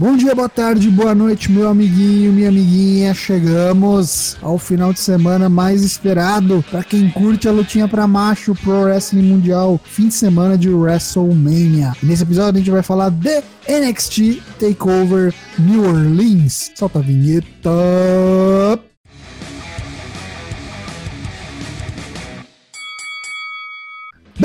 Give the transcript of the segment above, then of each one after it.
Bom dia, boa tarde, boa noite, meu amiguinho, minha amiguinha. Chegamos ao final de semana mais esperado para quem curte a lutinha para macho Pro Wrestling Mundial, fim de semana de WrestleMania. E nesse episódio a gente vai falar de NXT Takeover New Orleans. Solta a vinheta.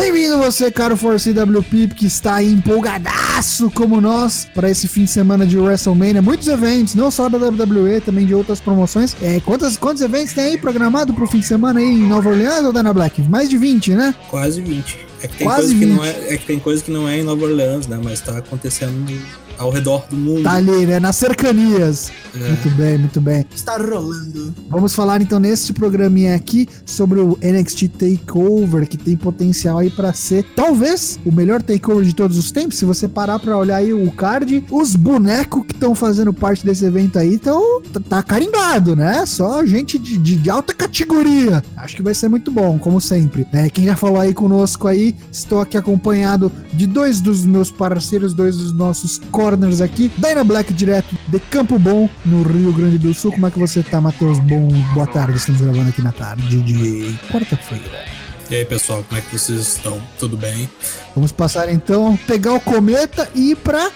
Bem-vindo você, caro For CW Pip, que está aí empolgadaço como nós para esse fim de semana de WrestleMania. Muitos eventos, não só da WWE, também de outras promoções. É, quantos, quantos eventos tem aí programado para o fim de semana aí em Nova Orleans ou Dana Black? Mais de 20, né? Quase 20. É que tem, Quase coisa que, 20. não é, é que tem coisa que não é em Nova Orleans, né? Mas tá acontecendo ao redor do mundo. Tá ali, né? Nas cercanias. É. Muito bem, muito bem. Está rolando. Vamos falar então neste programinha aqui sobre o NXT Takeover, que tem potencial aí pra ser talvez o melhor takeover de todos os tempos. Se você parar pra olhar aí o card, os bonecos que estão fazendo parte desse evento aí estão tá carimbado, né? Só gente de, de- de alta categoria. Acho que vai ser muito bom, como sempre. É, quem já falou aí conosco aí, estou aqui acompanhado de dois dos meus parceiros, dois dos nossos corners aqui. Dyna Black direto de Campo Bom, no Rio Grande do Sul. Como é que você tá, Matheus? Bom, boa tarde. Estamos gravando aqui na tarde de quarta-feira. E aí, pessoal, como é que vocês estão? Tudo bem? Vamos passar então, pegar o cometa e ir pra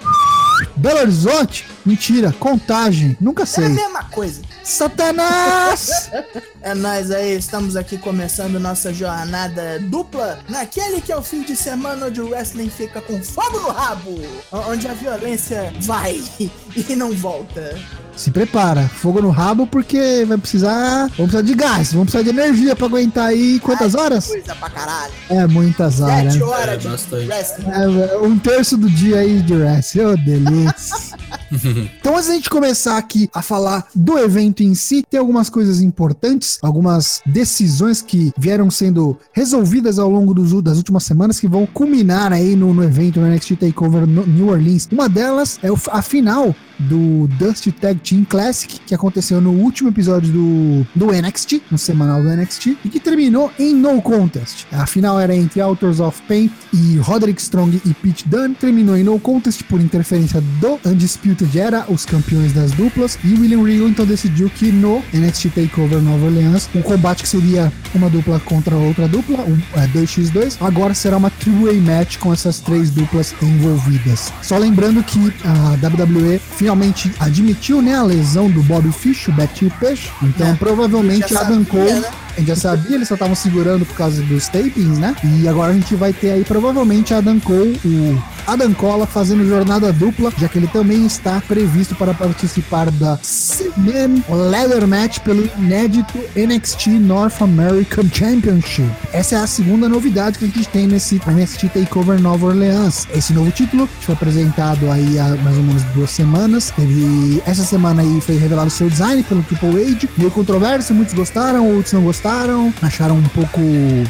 Belo Horizonte. Mentira, contagem, nunca É a sei. mesma coisa. Satanás! É nós aí, estamos aqui começando nossa jornada dupla naquele que é o fim de semana onde o wrestling fica com fogo no rabo, onde a violência vai e não volta. Se prepara, fogo no rabo porque vai precisar, vamos precisar de gás, vamos precisar de energia pra aguentar aí quantas horas? Coisa pra caralho. É muitas horas. Sete horas É, de bastante. wrestling. É, um terço do dia aí de wrestling, ô delícia. então, antes da gente começar aqui a falar do evento em si, tem algumas coisas importantes, algumas decisões que vieram sendo resolvidas ao longo dos- das últimas semanas que vão culminar aí no, no evento no NXT Takeover no New Orleans. Uma delas é o- a final do Dusty Tag Team Classic, que aconteceu no último episódio do, do NXT, no semanal do NXT, e que terminou em No Contest. A final era entre Authors of Pain e Roderick Strong e Pete Dunne, terminou em No Contest por interferência do Undisputed Era, os campeões das duplas, e William Regal então decidiu que no NXT Takeover Nova Orleans, o combate que seria uma dupla contra outra dupla, um, é, 2x2, agora será uma three-way match com essas três duplas envolvidas. Só lembrando que a WWE finalmente admitiu né, a lesão do Bobby Fish, o Betinho Peixe, então É, provavelmente Adam Cole né? a gente já sabia, eles só estavam segurando por causa dos tapings, né? E agora a gente vai ter aí provavelmente Adam Cole, o Adam Cola fazendo jornada dupla, já que ele também está previsto para participar da Seven Leather Match pelo inédito NXT North American Championship. Essa é a segunda novidade que a gente tem nesse NXT Takeover Nova Orleans. Esse novo título foi apresentado aí há mais ou menos duas semanas. Teve essa semana aí foi revelado seu design pelo Triple H. Meio controverso, muitos gostaram, outros não gostaram. Acharam um pouco,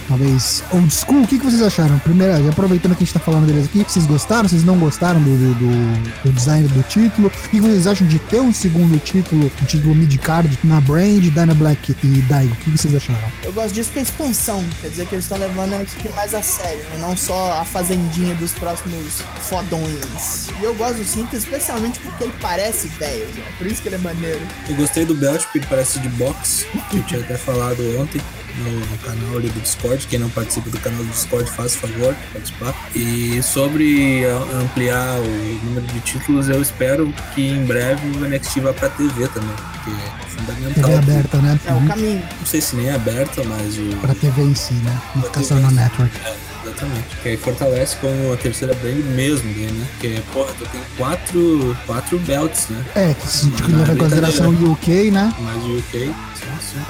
talvez, old school. O que, que vocês acharam? Primeiro, aproveitando que a gente tá falando deles aqui, vocês gostaram? Vocês não gostaram do, do, do- do design do título? O que vocês acham de ter um segundo título, um título mid-card na Brand, Dana Black e Daigo? O que vocês acharam? Eu gosto disso que é expansão, quer dizer que eles estão levando a equipe mais a sério, e não só a fazendinha dos próximos fodões. E eu gosto do cinto especialmente porque ele parece velho, né? por isso que ele é maneiro. Eu gostei do belt, porque ele parece de boxe, que eu tinha até falado ontem no, canal ali do Discord. Quem não participa do canal do Discord, faça favor de participar. E sobre ampliar o número de títulos, eu espero que em breve o NXT vá pra TV também, porque é fundamental. TV aberta, né? É o caminho. Não sei se nem é aberta, mas o. Pra TV em si, né? Não ficar só si. network. É, exatamente. Que aí fortalece como a terceira brand mesmo dele, né? Porque, porra, tu tem quatro, quatro belts, né? É, que se levar em consideração o UK, né? Mais o UK.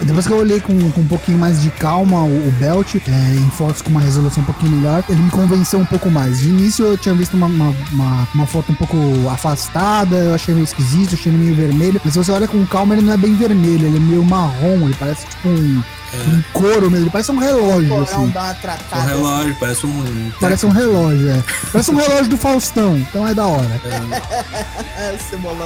Depois que eu olhei com, com um pouquinho mais de calma o, o Belt, é, em fotos com uma resolução um pouquinho melhor, ele me convenceu um pouco mais. De início eu tinha visto uma, uma, uma, uma foto um pouco afastada, eu achei meio esquisito, achei ele meio vermelho. Mas se você olha com calma, ele não é bem vermelho, ele é meio marrom, ele parece tipo um. Um couro mesmo, parece um relógio, assim. dá uma Um relógio, parece um. Parece um relógio, é. Parece um relógio do Faustão, então é da hora. É.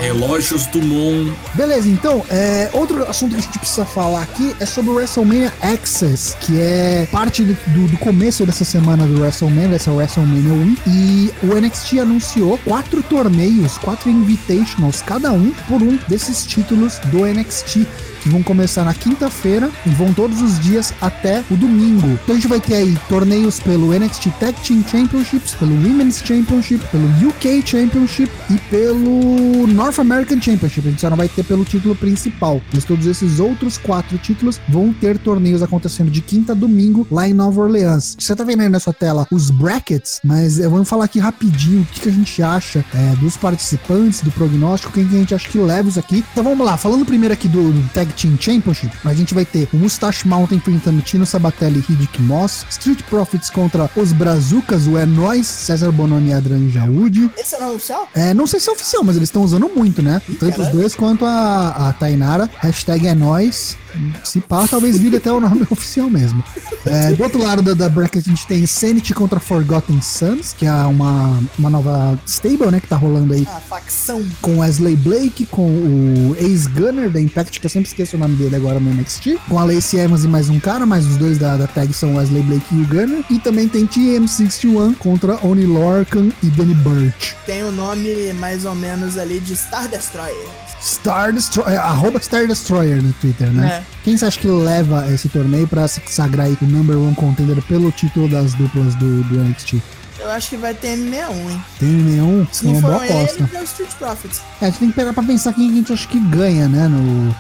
Relógios do Mon. Beleza, então, é, outro assunto que a gente precisa falar aqui é sobre o WrestleMania Access, que é parte do, do- do começo dessa semana do WrestleMania, dessa WrestleMania Week, e o NXT anunciou quatro torneios, quatro invitationals, cada um por um desses títulos do NXT. Vão começar na quinta-feira e vão todos os dias até o domingo. Então a gente vai ter aí torneios pelo NXT Tag Team Championships, pelo Women's Championship, pelo UK Championship e pelo North American Championship. A gente só não vai ter pelo título principal. Mas todos esses outros quatro títulos vão ter torneios acontecendo de quinta a domingo lá em Nova Orleans. Você tá vendo aí na sua tela os brackets, mas eu vou falar aqui rapidinho o que, que a gente acha é, dos participantes, do prognóstico, quem que a gente acha que leva isso aqui. Então vamos lá, falando primeiro aqui do, do Tag Team Championship, a gente vai ter o Mustache Mountain enfrentando Tino Sabatelli e Riddick Moss, Street Profits contra os Brazucas, o É Nóis, César Bononi e Adran Jaúde. Esse não é oficial? É, não sei se é oficial, mas eles estão usando muito, né? Tanto os dois quanto a, a Tainara. Hashtag é nóis. Se pá, talvez vire até o nome oficial mesmo. É, do outro lado da, da bracket a gente tem Sanity contra Forgotten Sons, que é uma, uma nova stable, né? Que tá rolando aí A facção. com Wesley Blake, com o Ace Gunner da Impact, que eu sempre esqueço o nome dele agora no NXT, com a Lacey Evans e mais um cara, mas os dois da, da tag são Wesley Blake e o Gunner. E também tem TM61 contra Oni Lorcan e Danny Burch. Tem o nome mais ou menos ali de Star Destroyer. Star Destroyer, arroba Star Destroyer no Twitter, né? É. Quem você acha que leva esse torneio pra se sagrar aí o number one contender pelo título das duplas do, do NXT? Eu acho que vai ter M61, hein? Tem nenhum? Se É não uma boa ele, aposta. é o Street Profits. É, a gente tem que pegar pra pensar quem a gente acha que ganha, né? No,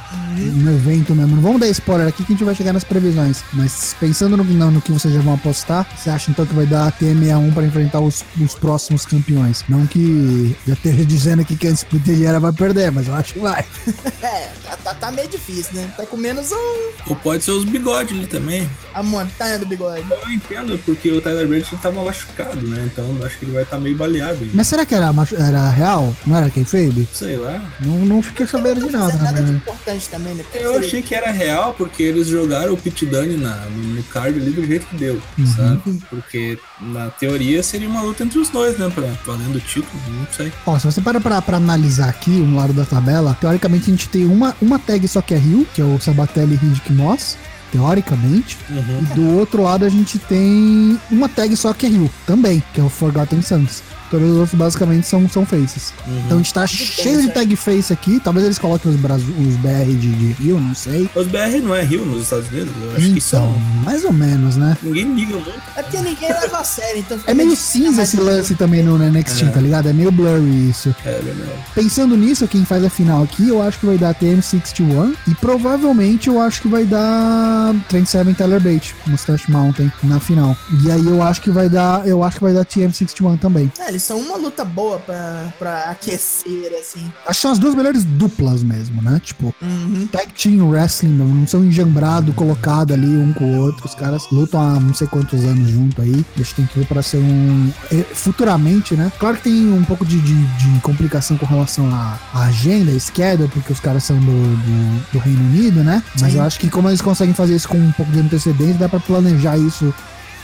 no evento mesmo. Não vamos dar spoiler aqui que a gente vai chegar nas previsões. Mas pensando no, no, no que vocês já vão apostar, você acha então que vai dar TM61 pra enfrentar os, os próximos campeões? Não que já esteja dizendo aqui que antes Tejera vai perder, mas eu acho que vai. É, tá, tá, tá meio difícil, né? Tá com menos um, Ou pode ser os bigodes ali também. a montanha do bigode. Eu entendo, porque o Tyler Bate tava machucado, né? Então eu acho que ele vai estar meio baleado. ainda. Mas será que era, era real? Não era kayfabe? Sei lá. Não, não fiquei sabendo de Não nada, fazer na nada de verdade. importante também, né? Eu achei que era real porque eles jogaram o Pit Dunne na, no no card ali do jeito que deu, Uhum. sabe? Porque na teoria seria uma luta entre os dois, né? Pra, valendo o título, não sei. Ó, se você para pra, pra analisar aqui um lado da tabela, teoricamente a gente tem uma, uma tag só que é Rio, que é o Sabatelli e Riddick Moss. Teoricamente. E do outro lado a gente tem uma tag só que é Rio, também, que é o Forgotten Sons. Todos os outros basicamente são, são faces. Então a gente tá cheio de tag face aqui. Talvez eles coloquem os, Brasil, os BR de, de Rio, não sei. Os BR não é Rio nos Estados Unidos? Eu acho que Então, são. mais ou menos, né? Ninguém liga muito. É porque ninguém leva a sério, então É meio cinza esse lance também no NXT, tá ligado? É meio blurry isso. É verdade. Pensando nisso, quem faz a final aqui, eu acho que vai dar TM61 e provavelmente eu acho que vai dar Trent Seven Tyler Bate, Mustache Mountain na final. E aí eu acho que vai dar, eu acho que vai dar TM61 também. É, eles são uma luta boa pra, pra aquecer, assim. Acho que são as duas melhores duplas mesmo, né? Tipo, Uhum. tag team wrestling, não, são enjambrado, colocado ali um com o outro. Os caras lutam há não sei quantos anos junto aí. A gente tem que ver pra ser um. é, Futuramente, né? Claro que tem um pouco de, de, de complicação com relação à, à agenda, schedule, porque os caras são do, do, do Reino Unido, né? Mas Sim. eu acho que como eles conseguem fazer isso com um pouco de antecedência, dá pra planejar isso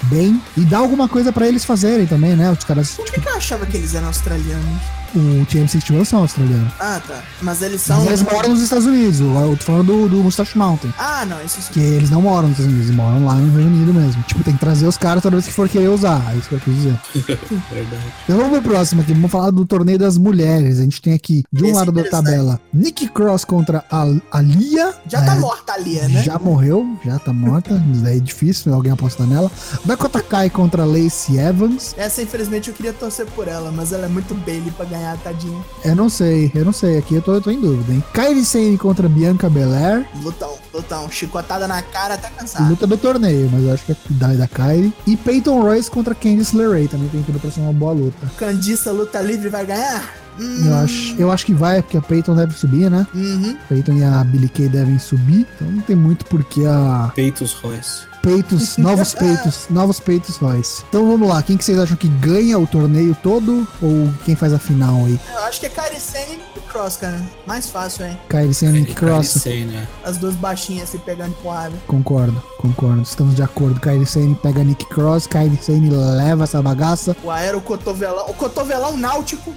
bem e dar alguma coisa pra eles fazerem também, né? Os caras, Por que, que eu achava que eles eram australianos? O TM61 são australianos. Ah, tá. Mas eles são. Mas eles moram nos Estados Unidos. Eu tô falando do, do Mustache Mountain. Ah, não, isso sim. Que eles não moram nos Estados Unidos, eles moram lá no Reino Unido mesmo. Tipo, tem que trazer os caras toda vez que for querer usar. É isso que eu quis dizer. Verdade. Então vamos pro próximo aqui. Vamos falar do torneio das mulheres. A gente tem aqui, de um Esse lado da tabela, Nick Cross contra a, a Lia. Já tá É, morta ali, né? Já morreu, já tá morta. Isso daí é difícil alguém apostar nela. Dakota Kai contra Lacey Evans. Essa, infelizmente, eu queria torcer por ela, mas ela é muito Bailey pra ganhar, tadinha. Eu não sei, eu não sei. Aqui eu tô, eu tô em dúvida, hein? Kairi Sane contra Bianca Belair. Lutão, lutão. Chicotada na cara até cansar. Luta do torneio, mas eu acho que é da, da Kairi. E Peyton Royce contra Candice LeRae. Também tem tudo pra ser uma boa luta. Candiça luta livre vai ganhar? Hum, Eu acho, eu acho que vai, porque a Peyton deve subir, né? Uhum. Peyton e a Billy Kay devem subir. Então não tem muito porquê a. Peitos Royce. Peitos, novos peitos, novos peitos Royce. Então vamos lá, quem que vocês acham que ganha o torneio todo ou quem faz a final aí? Eu acho que é Kairi Sane e Cross, cara. Mais fácil, hein? Kairi Sane e Cross. Sei, né? As duas baixinhas se pegando porrada. Concordo, concordo. Estamos de acordo. Kairi Sane pega Nick Cross, Kairi Sane leva essa bagaça. O aero cotovelão, o cotovelão náutico.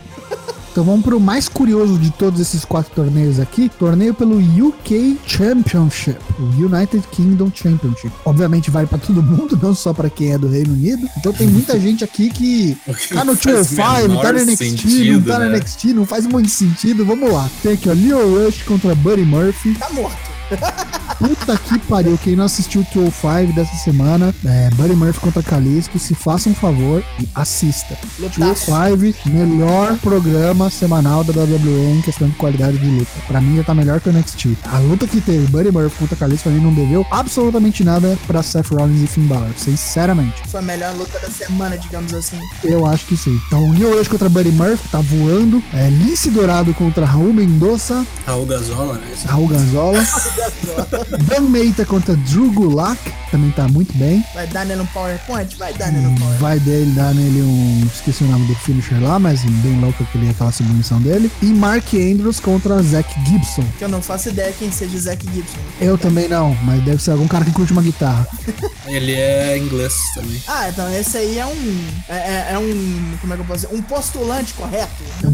Então vamos pro mais curioso de todos esses quatro torneios aqui. Torneio pelo UK Championship, o United Kingdom Championship. Obviamente vale pra todo mundo, não só pra quem é do Reino Unido. Então tem muita gente aqui que tá no Faz 205, tá no NXT, não sentido, tá no né? NXT, não faz muito sentido. Vamos lá. Tem aqui, ó, Leo Rush contra Buddy Murphy. Tá morto. Puta que pariu, quem não assistiu o 205 dessa semana, é, Buddy Murphy contra Kalisto, se faça um favor e assista. Lutaço. 205, melhor programa semanal da WWE em questão de qualidade de luta. Pra mim já tá melhor que o NXT. A luta que teve Buddy Murphy contra Kalisto pra mim não deveu absolutamente nada pra Seth Rollins e Finn Balor, sinceramente. Foi a melhor luta da semana, digamos assim. Eu acho que sim. Então, Neil Rush contra Buddy Murphy, tá voando. É, Lince Dourado contra Raul Mendoza, Raul Gazola, né? Raul Gazola. Dan Meita contra Drew Gulak, também tá muito bem. Vai dar nele um PowerPoint? Vai dar nele um PowerPoint. Vai dele dar nele um. Esqueci o nome do finisher lá, mas bem louco aquele, aquela submissão dele. E Mark Andrews contra Zack Gibson. Que eu não faço ideia quem seja Zack Gibson. Eu também não, mas deve ser algum cara que curte uma guitarra. Ele é inglês também. Ah, então esse aí é um. É, é- é um. Como é que eu posso dizer? Um postulante correto.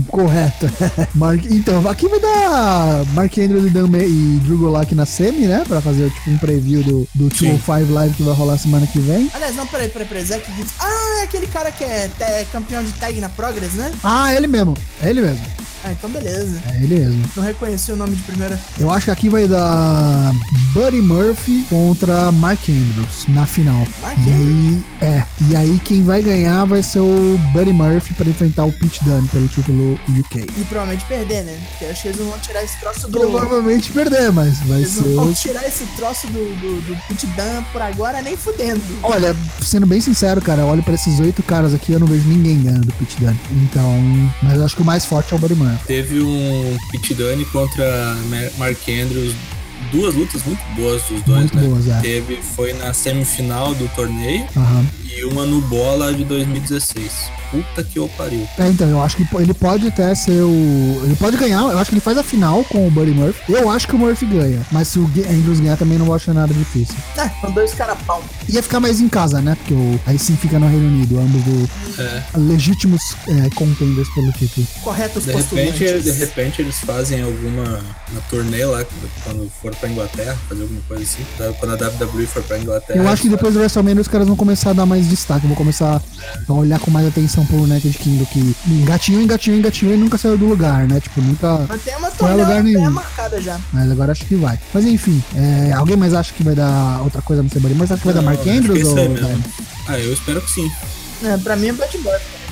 Correto. Mark, então, aqui vai dar Mark Andrews e, Dan e Drew Gulak na semi, né? Pra fazer tipo um preview do, do 205 Live que vai rolar semana que vem. Aliás, não, peraí, peraí, peraí. Zack Gibson. Ah, é aquele cara que é, é campeão de tag na Progress, né? Ah, ele mesmo. É ele mesmo. Ah, então beleza. É ele mesmo. Não reconheci o nome de primeira. Eu acho que aqui vai dar Buddy Murphy contra Mark Andrews na final. Mark e aí, é. E aí quem vai ganhar vai ser o Buddy Murphy para enfrentar o Pete Dunne pelo título UK. E provavelmente perder, né? Porque acho que eles não vão tirar esse troço do. Provavelmente perder, mas vai Eles ser. não vão tirar esse troço do, do, do Pit Dan por agora nem fudendo. Olha, sendo bem sincero, cara, eu olho pra esses oito caras aqui eu não vejo ninguém ganhando do Pete Dunne. Então, mas eu acho que o mais forte é o Buddy Murphy. Teve um Pete Dunne contra Ma- Mark Andrews. Duas lutas muito boas dos dois, Muito né? boas, é. Teve, foi na semifinal do torneio. E uma no bola de 2016. Puta que eu pariu. É, então, eu acho que ele pode até ser o. Ele pode ganhar, eu acho que ele faz a final com o Buddy Murphy. Eu acho que o Murphy ganha. Mas se o Andrews ganhar também não vou achar nada difícil. É, são dois caras pau. Ia ficar mais em casa, né? Porque o, aí sim fica no Reino Unido, ambos o- É. legítimos é, contenders pelo título. Corretos De repente, de repente eles fazem alguma na turnê lá, quando for pra Inglaterra, fazer alguma coisa assim. Quando a WWE for pra Inglaterra. Eu acho que depois do WrestleMania os caras vão começar a dar mais destaque, vão começar a olhar com mais atenção pro United Kingdom, que engatinhou, engatinhou, engatinhou e nunca saiu do lugar, né? Tipo, nunca. Mas tem uma é lugar nenhum. marcada já. Mas agora acho que vai. Mas enfim, é, alguém mais acha que vai dar outra coisa no Buddy Murphy? Acha que vai dar Não, Mark acho que Andrews é ou. Ah, eu espero que sim. É, pra mim é. Ele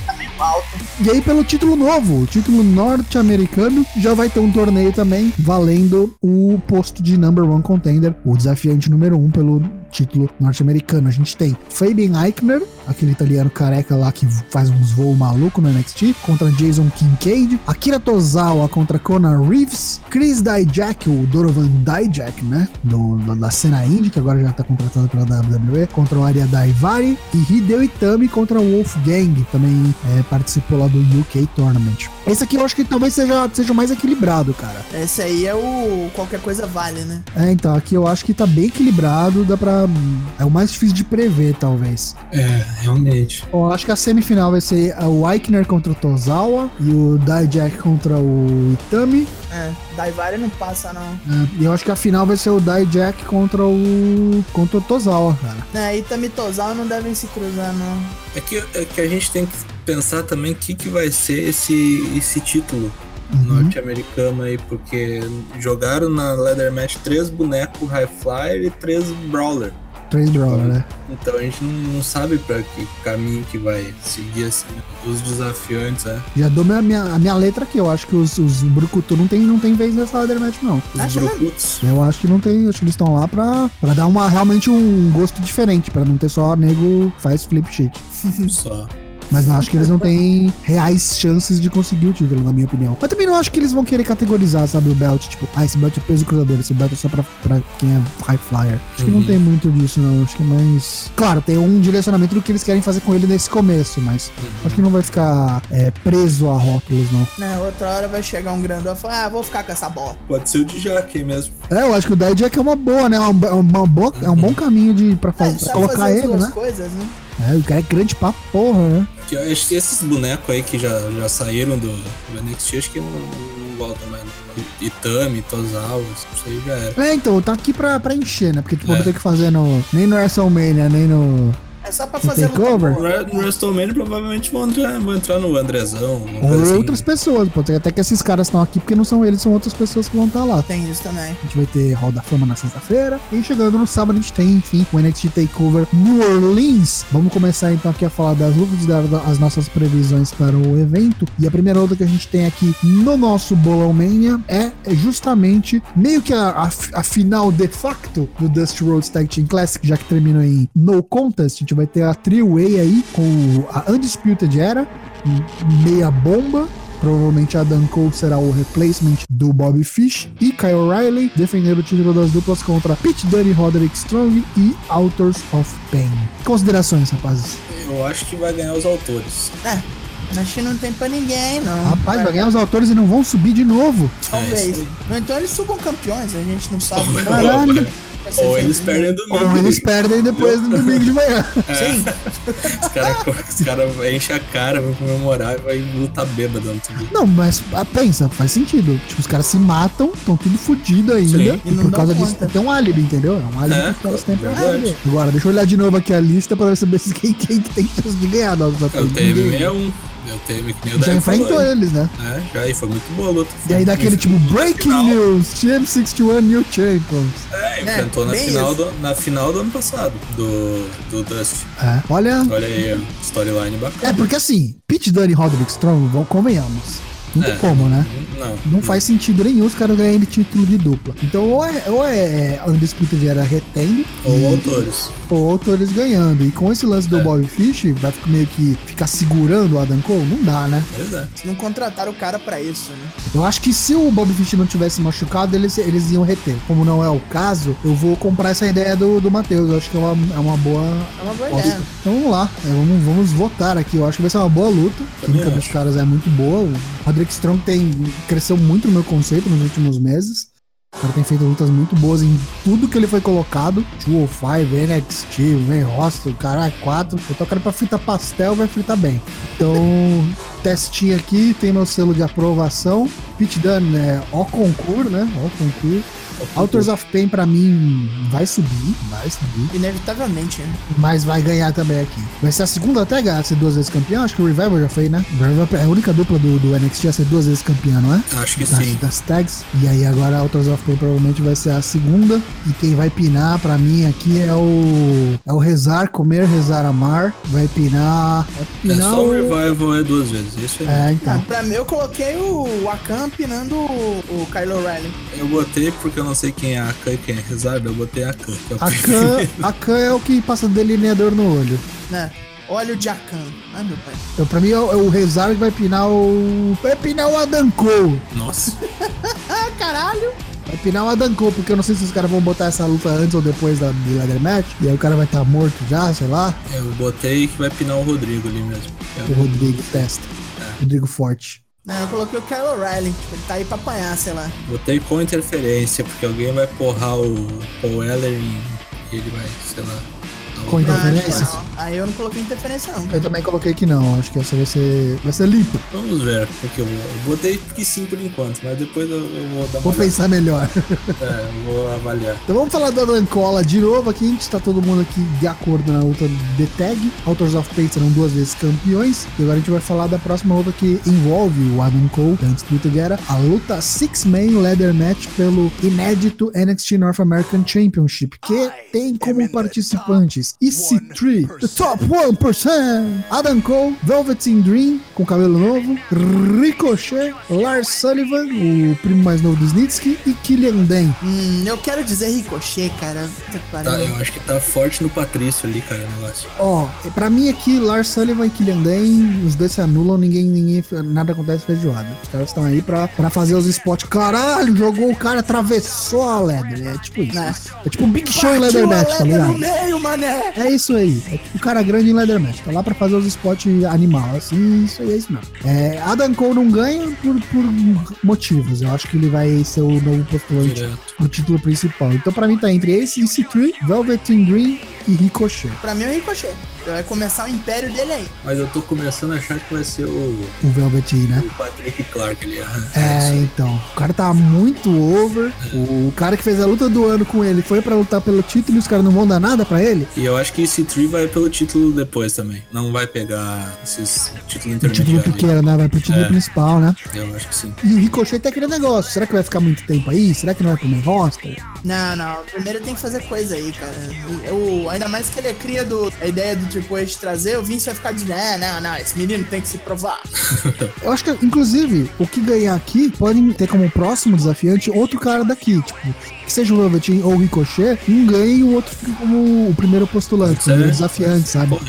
tá meio alto. E aí, pelo título novo, o título norte-americano, já vai ter um torneio também valendo o posto de number one contender, o desafiante número um pelo título norte-americano. A gente tem Fabian Eichner, aquele italiano careca lá que faz uns voos malucos no NXT, contra Jason Kincaid, Akira Tozawa contra Conor Reeves, Chris Dijak, o Dorovan Dijak, né, do, da cena indie, que agora já tá contratado pela WWE, contra o Arya Daivari, e Hideo Itami contra o Wolfgang, também é, participou lá do UK Tournament. Esse aqui eu acho que talvez seja, seja o mais equilibrado, cara. Esse aí é o qualquer coisa vale, né? É, então, aqui eu acho que tá bem equilibrado, dá pra. É o mais difícil de prever, talvez. É, realmente. Eu acho que a semifinal vai ser o Eichner contra o Tozawa e o Dijak contra o Itami. É, Daivari não passa, não. né? E eu acho que a final vai ser o Dijak contra o. contra o Tozawa, cara. É, Itami e Tozawa não devem se cruzar, não. É que, é que a gente tem que pensar também o que, que vai ser esse, esse título Uhum. norte-americano aí, porque jogaram na Leather Match três bonecos High Flyer e três Brawler. Três Brawler, né? Então a gente não, não sabe pra que caminho que vai seguir assim, os desafiantes, né? Já dou minha, minha, a minha letra aqui. Eu acho que os, os Brucutu não tem, não tem vez nessa ladder match, não. Os Acho. Brucuts. Eu acho que não tem. Acho que eles estão lá pra, pra dar uma, realmente um gosto diferente, pra não ter só nego que faz flip shit. Só. Mas não acho que eles não têm reais chances de conseguir o título, na minha opinião. Mas também não acho que eles vão querer categorizar, sabe, o belt. Tipo, ah, esse belt é peso cruzador, esse belt é só pra, pra quem é high flyer. Acho que não Uhum. tem muito disso, não. Acho que é mais. Claro, tem um direcionamento do que eles querem fazer com ele nesse começo, mas acho que não vai ficar é, preso a rótulos, não. Né, outra hora vai chegar um grandão e falar, ah, vou ficar com essa bola. Pode ser o de Jaque mesmo. É, eu acho que o Dead Jack é uma boa, né? É uma, uma boa, é um bom caminho de, pra, É, fazer, ele pra colocar fazer ele, duas né? coisas, né? É, o cara é grande pra porra, né? Acho que esses bonecos aí que já, já saíram do, do NXT, acho que não, não voltam mais. Itami, Tozawa, isso aí já era. É, então, tá aqui pra, pra encher, né? Porque, tipo, É. não tem que fazer no, nem no WrestleMania, nem no. É só pra fazer takeover? No Re- No WrestleMania provavelmente vão entrar, vão entrar no Andrezão. Ou assim. outras pessoas. Pode ser até que esses caras estão aqui porque não são eles, são outras pessoas que vão estar lá. Tem isso também. A gente vai ter Hall da Fama na sexta-feira. E chegando no sábado, a gente tem, enfim, o NXT Takeover New Orleans. Vamos começar então aqui a falar das lutas e dar as nossas previsões para o evento. E a primeira luta que a gente tem aqui no nosso Bolão Mania é justamente meio que a, a, a final de facto do Dusty Rhodes Tag Team Classic, já que terminou em No Contest. A gente vai ter a Three-Way aí com a Undisputed Era, meia bomba. Provavelmente Adam Cole será o replacement do Bobby Fish e Kyle O'Reilly defendendo o título das duplas contra Pete Dunne, Roderick Strong e Authors of Pain. Considerações, rapazes. Eu acho que vai ganhar os autores. É, acho que não tem pra ninguém, não. Rapaz, vai ganhar os autores e não vão subir de novo. É, Talvez. Ou então eles subam campeões, a gente não sabe. Caralho. Ou eles perdem domingo. Ou eles perdem depois no domingo de manhã. Sim, Os caras os cara enchem a cara, vão comemorar e vai lutar bêbado Não, mas ah, pensa, faz sentido. Tipo, os caras se matam, estão tudo fodido ainda. Sim. E E por causa disso tem um álibi, entendeu? É um álibi É, que os caras têm pra. Agora, deixa eu olhar de novo aqui a lista pra saber se quem, quem que tem chance de ganhar. Não, É o TM61. É o TM que nem o Já enfrentou falou, eles, né? É, já, e foi muito boa a luta. E aí daquele tipo, breaking Final. news, Champ 61 New Champions. É, enfrentou na, bem final isso. do, na final do ano passado, do, do Dust. É, olha, Olha aí, ó, storyline é bacana. porque assim, Pete Dunne e Roderick Strong, vão, convenhamos. Não tem É. como, né? Não. Não faz sentido nenhum os caras ganharem título de dupla. Então, ou é, ou é a Undisputed Era retendo, Ou e- autores. ou autores ganhando. E com esse lance do É. Bobby Fish, vai ficar meio que ficar segurando o Adam Cole? Não dá, né? Pois é. não contrataram o cara pra isso, né? Eu acho que se o Bobby Fish não tivesse machucado, eles, eles iam reter. Como não é o caso, eu vou comprar essa ideia do, do Matheus. Eu acho que é uma, é uma boa. É uma boa ideia. Então vamos lá, é, vamos, vamos votar aqui. Eu acho que vai ser uma boa luta. A química dos caras é muito boa. O Roderick Strong tem, cresceu muito no meu conceito nos últimos meses. O cara tem feito lutas muito boas em tudo que ele foi colocado. 205, NXT, Main Roster, caralho, 4. Eu tô cara pra fritar pastel, vai fritar bem. Então, testinho aqui, tem meu selo de aprovação. Pit Dunne, é, ó concurso, né? Ó concurso. Authors of Pain pra mim vai subir, vai subir. Inevitavelmente, né? Mas vai ganhar também aqui. Vai ser a segunda até ganhar, ser duas vezes campeão. Acho que o Revival já foi, né? O Revival é a única dupla do, do NXT a ser duas vezes campeã, não é? Acho que Das, sim. das tags. E aí agora a Authors of Pain provavelmente vai ser a segunda. E quem vai pinar pra mim aqui é o. É o Rezar, Comer, Rezar, Amar. Vai pinar. Vai É pinar só o revival é duas vezes. Isso aí. É, Ah, então. pra mim, eu coloquei o Akan pinando o, o Kyle O'Reilly. Eu botei porque eu não sei quem é a Khan e quem é Rezardo, eu botei a Khan. é o A. Khan, a Khan é o que passa delineador no olho. né? Óleo de Akan. Ai, meu pai. Então, pra mim, é o, é o Rezar que vai pinar o. Vai pinar o Adam Cole. Nossa. Caralho! Vai pinar o Adam Cole, porque eu não sei se os caras vão botar essa luta antes ou depois da do Leather Match. E aí o cara vai estar morto já, sei lá. Eu botei que vai pinar o Rodrigo ali mesmo. É O Rodrigo testa. Rodrigo Forte. Não, eu coloquei o Kyle O'Reilly. Ele tá aí pra apanhar, sei lá. Botei com interferência, porque alguém vai porrar o Paul Weller e ele vai, sei lá. Com interferência? Não, não. Aí eu não coloquei interferência, não. Eu também coloquei que não. Acho que essa vai ser. Vai ser limpo. Vamos ver, porque eu, eu botei que sim por enquanto, mas depois eu, eu vou dar uma Vou pensar melhor. É, eu vou avaliar. Então vamos falar da Rancola de novo aqui. A gente tá todo mundo aqui de acordo na luta de tag. Authors of Pain serão duas vezes campeões. E agora a gente vai falar da próxima luta que envolve o Adam Cole, antes do luta era a luta Six Man Leather Match pelo inédito NXT North American Championship, que tem como participantes EC3, The Top 1%, Adam Cole, Velveteen Dream, com cabelo novo, Ricochet, Lars Sullivan, o primo mais novo do Snitsky, e Killian Dan. Hum, eu quero dizer Ricochet, cara. Tá, eu acho que tá forte no Patrício ali, cara, o negócio. Ó, pra mim aqui, Lars Sullivan e Killian Dan, os dois se anulam, ninguém, ninguém nada acontece feijoada. Os caras estão aí pra, pra fazer os spots. Caralho, jogou o cara, atravessou a Leather. É tipo isso. É. É tipo um Big Show em Leather Match, tá letra no ligado? meio, mané. É isso aí. É tipo o cara grande em Leather Match. Tá lá pra fazer os spots animal. Assim, isso aí é isso mesmo. É, Adam Cole não ganha por, por motivos. Eu acho que ele vai ser o novo postulante no título principal. Então pra mim tá entre esse, EC3, Velveteen Dream e Ricochet. Pra mim é o Ricochet. Vai começar o império dele aí. Mas eu tô começando a achar que vai ser o, O Velveteen, né? o Patrick Clark ali. É, isso. então. O cara tá muito over. O cara que fez a luta do ano com ele foi pra lutar pelo título e os caras não vão dar nada pra ele. E eu acho que esse Tree vai pelo título depois também. Não vai pegar esses títulos O título intermediários. pequeno, né? Vai pro título É. principal, né? Eu acho que sim. E o Ricochet tem aquele negócio. Será que vai ficar muito tempo aí? Será que não vai pro main roster? Não, não. Primeiro tem que fazer coisa aí, cara. Eu, ainda mais que ele é cria do, a ideia do Triple H trazer, o Vince vai ficar dizendo, é, não, não, esse menino tem que se provar. Eu acho que, inclusive, o que ganhar aqui pode ter como próximo desafiante outro cara daqui. Tipo, que seja o Velveteen ou o Ricochet, um ganha e o outro fica como o primeiro postulante, o desafiante, sabe? Pô,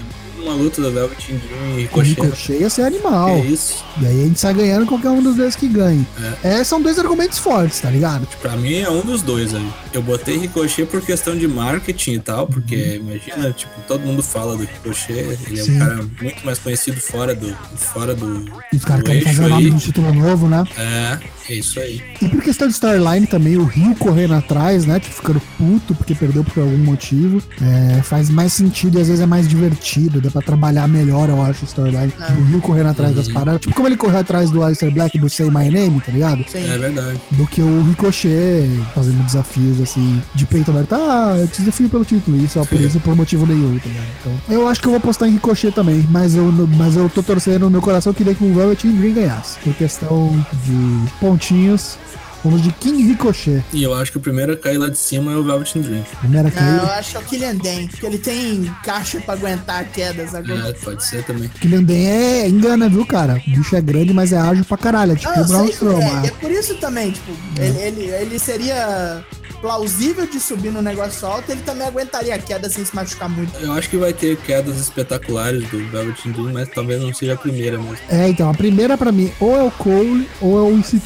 uma luta da Velvet Dream e Ricochet. Ricochet ia ser animal. Que isso? E aí a gente sai ganhando qualquer um dos dois que ganhe. É. são dois argumentos fortes, tá ligado? Tipo, Pra mim é um dos dois ali. Eu botei Ricochet por questão de marketing e tal, porque Uhum. imagina, tipo, todo mundo fala do Ricochet, ele é Sim. um cara muito mais conhecido fora do fora do, os caras querem fazer o nome aí. de um título novo, né? É, é isso aí. E por questão de storyline também, o Rio correndo atrás, né? Tipo, ficando puto porque perdeu por algum motivo. É, faz mais sentido e às vezes é mais divertido. Dá pra trabalhar melhor, eu acho, o storyline. O Rio correndo atrás das paradas. Tipo, como ele correu atrás do Alistair Black do Say My Name, tá ligado? Sim. É verdade. Do que o Ricochet fazendo desafios assim, de peito aberto. Ah, eu te desafio pelo título. E só por isso, por motivo nenhum, tá ligado? Então, eu acho que eu vou apostar em Ricochet também. Mas eu, mas eu tô torcendo no meu coração. Eu queria que o Velvet Dream ganhasse. Por questão de pontinhos. Vamos de King Ricochet. E eu acho que o primeiro a cair lá de cima é o Velvet Dream. Primeira Não, eu acho que é o Killian Dan, porque ele tem caixa pra aguentar quedas agora. É, pode ser também. Kylian Dan é engana, viu, cara? O bicho é grande, mas é ágil pra caralho. É tipo Ah, o Braun que Strowman. é, é por isso também, tipo, ele, ele, ele seria plausível de subir no negócio alto, ele também aguentaria a queda sem se machucar muito. Eu acho que vai ter quedas espetaculares do Velvet Dream, mas talvez não seja a primeira mesmo. É, então, a primeira pra mim, ou é o Cole ou é o EC3.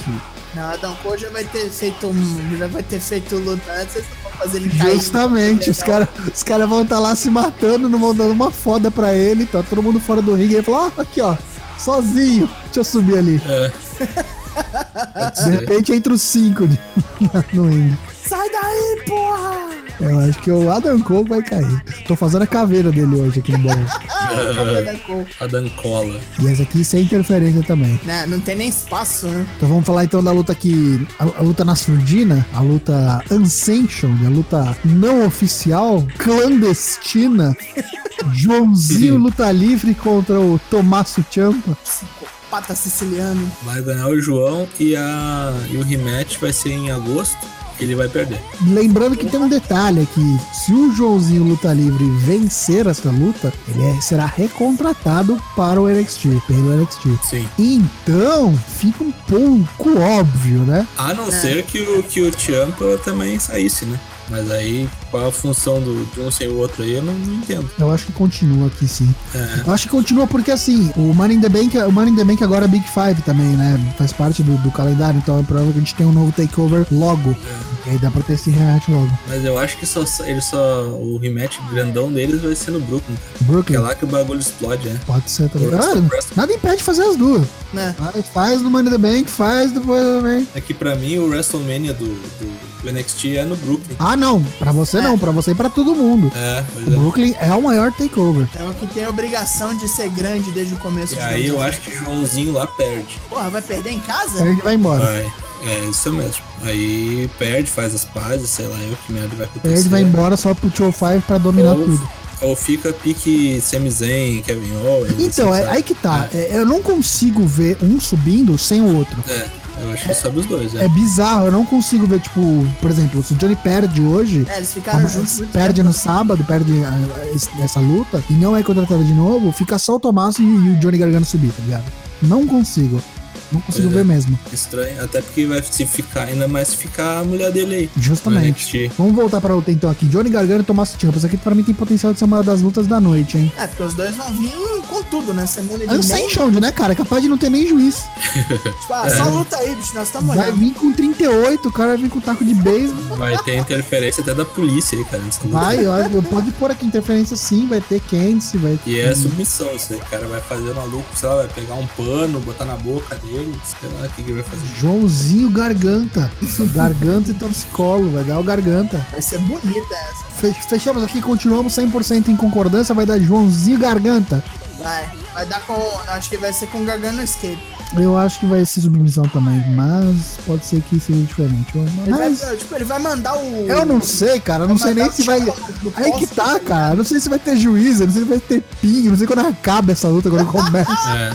Não, Adam Cole já vai ter feito um- já vai ter feito luta antes, vocês não vão fazer ele cair. Justamente, os caras os cara vão estar lá se matando, não vão dando uma foda pra ele, tá todo mundo fora do ringue, e ele fala, ó, aqui ó, sozinho, deixa eu subir ali. É. De repente entra os cinco de- no ringue. Sai daí, porra! Eu acho que o Adam Cole vai cair. Tô fazendo a caveira dele hoje aqui no bolão. Ah, Adam Cola. E essa aqui sem interferência também. Não, não tem nem espaço, né? Então vamos falar então da luta que. A, a luta na surdina, a luta unsanctioned, a luta não oficial, clandestina. Joãozinho luta livre contra o Tomasso Ciampa. Psicopata siciliano. Vai ganhar o João e, a, e o rematch vai ser em agosto. Ele vai perder. Lembrando que tem um detalhe aqui: se o Joãozinho luta livre vencer essa luta, ele é- será recontratado para o NXT, pelo NXT. Sim. Então, fica um pouco óbvio, né? A não ser que o, que o Champa também saísse, né? Mas aí, qual a função do, de um sem o outro aí, eu não, não entendo. Eu acho que continua aqui sim. É. Eu acho que continua porque assim, o Money in the Bank, o Money in the Bank agora é Big Five também, né? Faz parte do, do calendário, então é provável que a gente tenha um novo takeover logo. E aí dá pra ter esse rematch logo. Mas eu acho que só, ele só. O rematch grandão deles vai ser no Brooklyn. Que é Brooklyn, lá que o bagulho explode, né? pode ser também. Ah, nada impede de fazer as duas. Né? Faz, faz no Money in the Bank, faz depois também. É que pra mim o WrestleMania do, do, do NXT é no Brooklyn. Ah, não, pra você não, pra você e pra todo mundo. É, pois O é. Brooklyn é o maior takeover. É o que tem a obrigação de ser grande desde o começo. E aí eu acho que o Joãozinho lá perde. Porra, vai perder em casa? Ele vai embora. Vai. É isso mesmo. Aí perde, faz as pazes, sei lá eu que merda vai acontecer. Ele vai embora só pro Show 5 pra dominar Ou- tudo. Ou fica pique Sami Zayn, Kevin Owens. Então, assim, é aí que tá. É, eu não consigo ver um subindo sem o outro. É, Eu acho que sobe os dois, É é. bizarro, eu não consigo ver, tipo, por exemplo, se o Johnny perde hoje, É, eles ficaram juntos. perde tempo. no sábado, perde ah, esse- essa luta, e não é contratado de novo, fica só o Tomás e, e o Johnny Gargano subir, tá ligado? Não consigo. Não consigo é. ver mesmo. Estranho. Até porque vai se ficar, ainda mais se ficar a mulher dele aí. Justamente. Vamos voltar pra luta então aqui. Johnny Gargano e Tomás Ciampa. Isso aqui pra mim tem potencial de ser uma das lutas da noite, hein? É, porque os dois vão vir com tudo, né? Semana de Unsanctioned, né, cara? Capaz de não ter nem juiz. Tipo, ah, só luta aí, bicho, nós estamos Vai olhando. vir com 38, o cara vai vir com taco de beisebol. Vai ter interferência até da polícia aí, cara. Vai, ó, pode pôr aqui interferência sim, vai ter Candice, vai E é submissão, isso aí. O cara vai fazer maluco, sei lá, vai pegar um pano, botar na boca dele, sei lá o que, que ele vai fazer. Joãozinho Garganta. Garganta e torcicolo, vai dar o Garganta. Vai ser bonita essa. Fe- Fechamos aqui, continuamos 100% em concordância, vai dar Joãozinho Garganta. Vai. Vai dar com. Acho que vai ser com Gargano Escape. Eu acho que vai ser submissão também, mas pode ser que seja diferente. Ele Mas vai, tipo, ele vai mandar o. eu não sei, cara, eu não sei nem se vai. Aí que tá, cara. Eu não sei se vai ter juiz, eu não sei se vai ter pinho, não sei quando acaba essa luta, quando começa. É,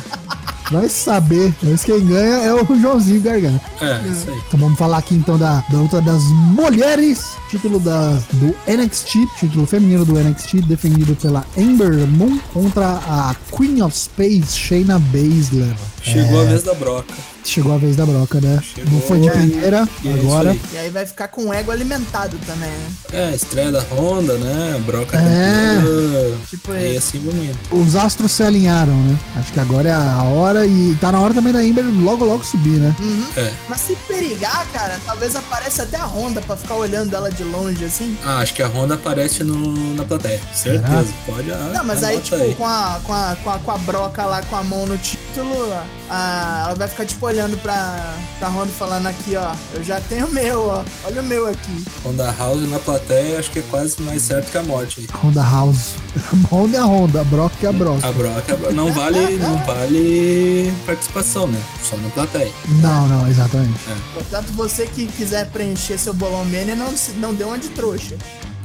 Vai saber. Mas quem ganha é o Joãozinho Garganta. é, isso aí. Então vamos falar aqui então da, da luta das mulheres. Título da, do NXT, título feminino do NXT, defendido pela Ember Moon contra a Queen of Space, Shayna Baszler. Chegou a vez da broca. Chegou a vez da broca, né? Chegou. Não foi de primeira, E é agora. aí. E aí vai ficar com o ego alimentado também, né? É, estreia da Honda, né? Broca É. campeã. Tipo, E assim indo. Os astros se alinharam, né? Acho que agora é a hora e tá na hora também da Ember logo logo subir, né? Uhum. É. Mas se perigar, cara, talvez apareça até a Honda pra ficar olhando ela de longe assim. Ah, acho que a Honda aparece no, na plateia. Certeza. Pode. Ah, Não, mas aí, tipo, Com, a, com, a, com, a, com a broca lá com a mão no título, a, ela vai ficar, tipo, olhando pra, pra Honda falando aqui, ó. Eu já tenho o meu, ó. Olha o meu aqui. Honda House na plateia, acho que é quase mais certo que a morte aí. Honda House. Honda é a Honda, a Brock é a Brock. A broca a Broca não vale, não vale participação, né? Só na plateia. Não, não, exatamente. Portanto, você que quiser preencher seu bolão Mania, não, não dê uma de trouxa.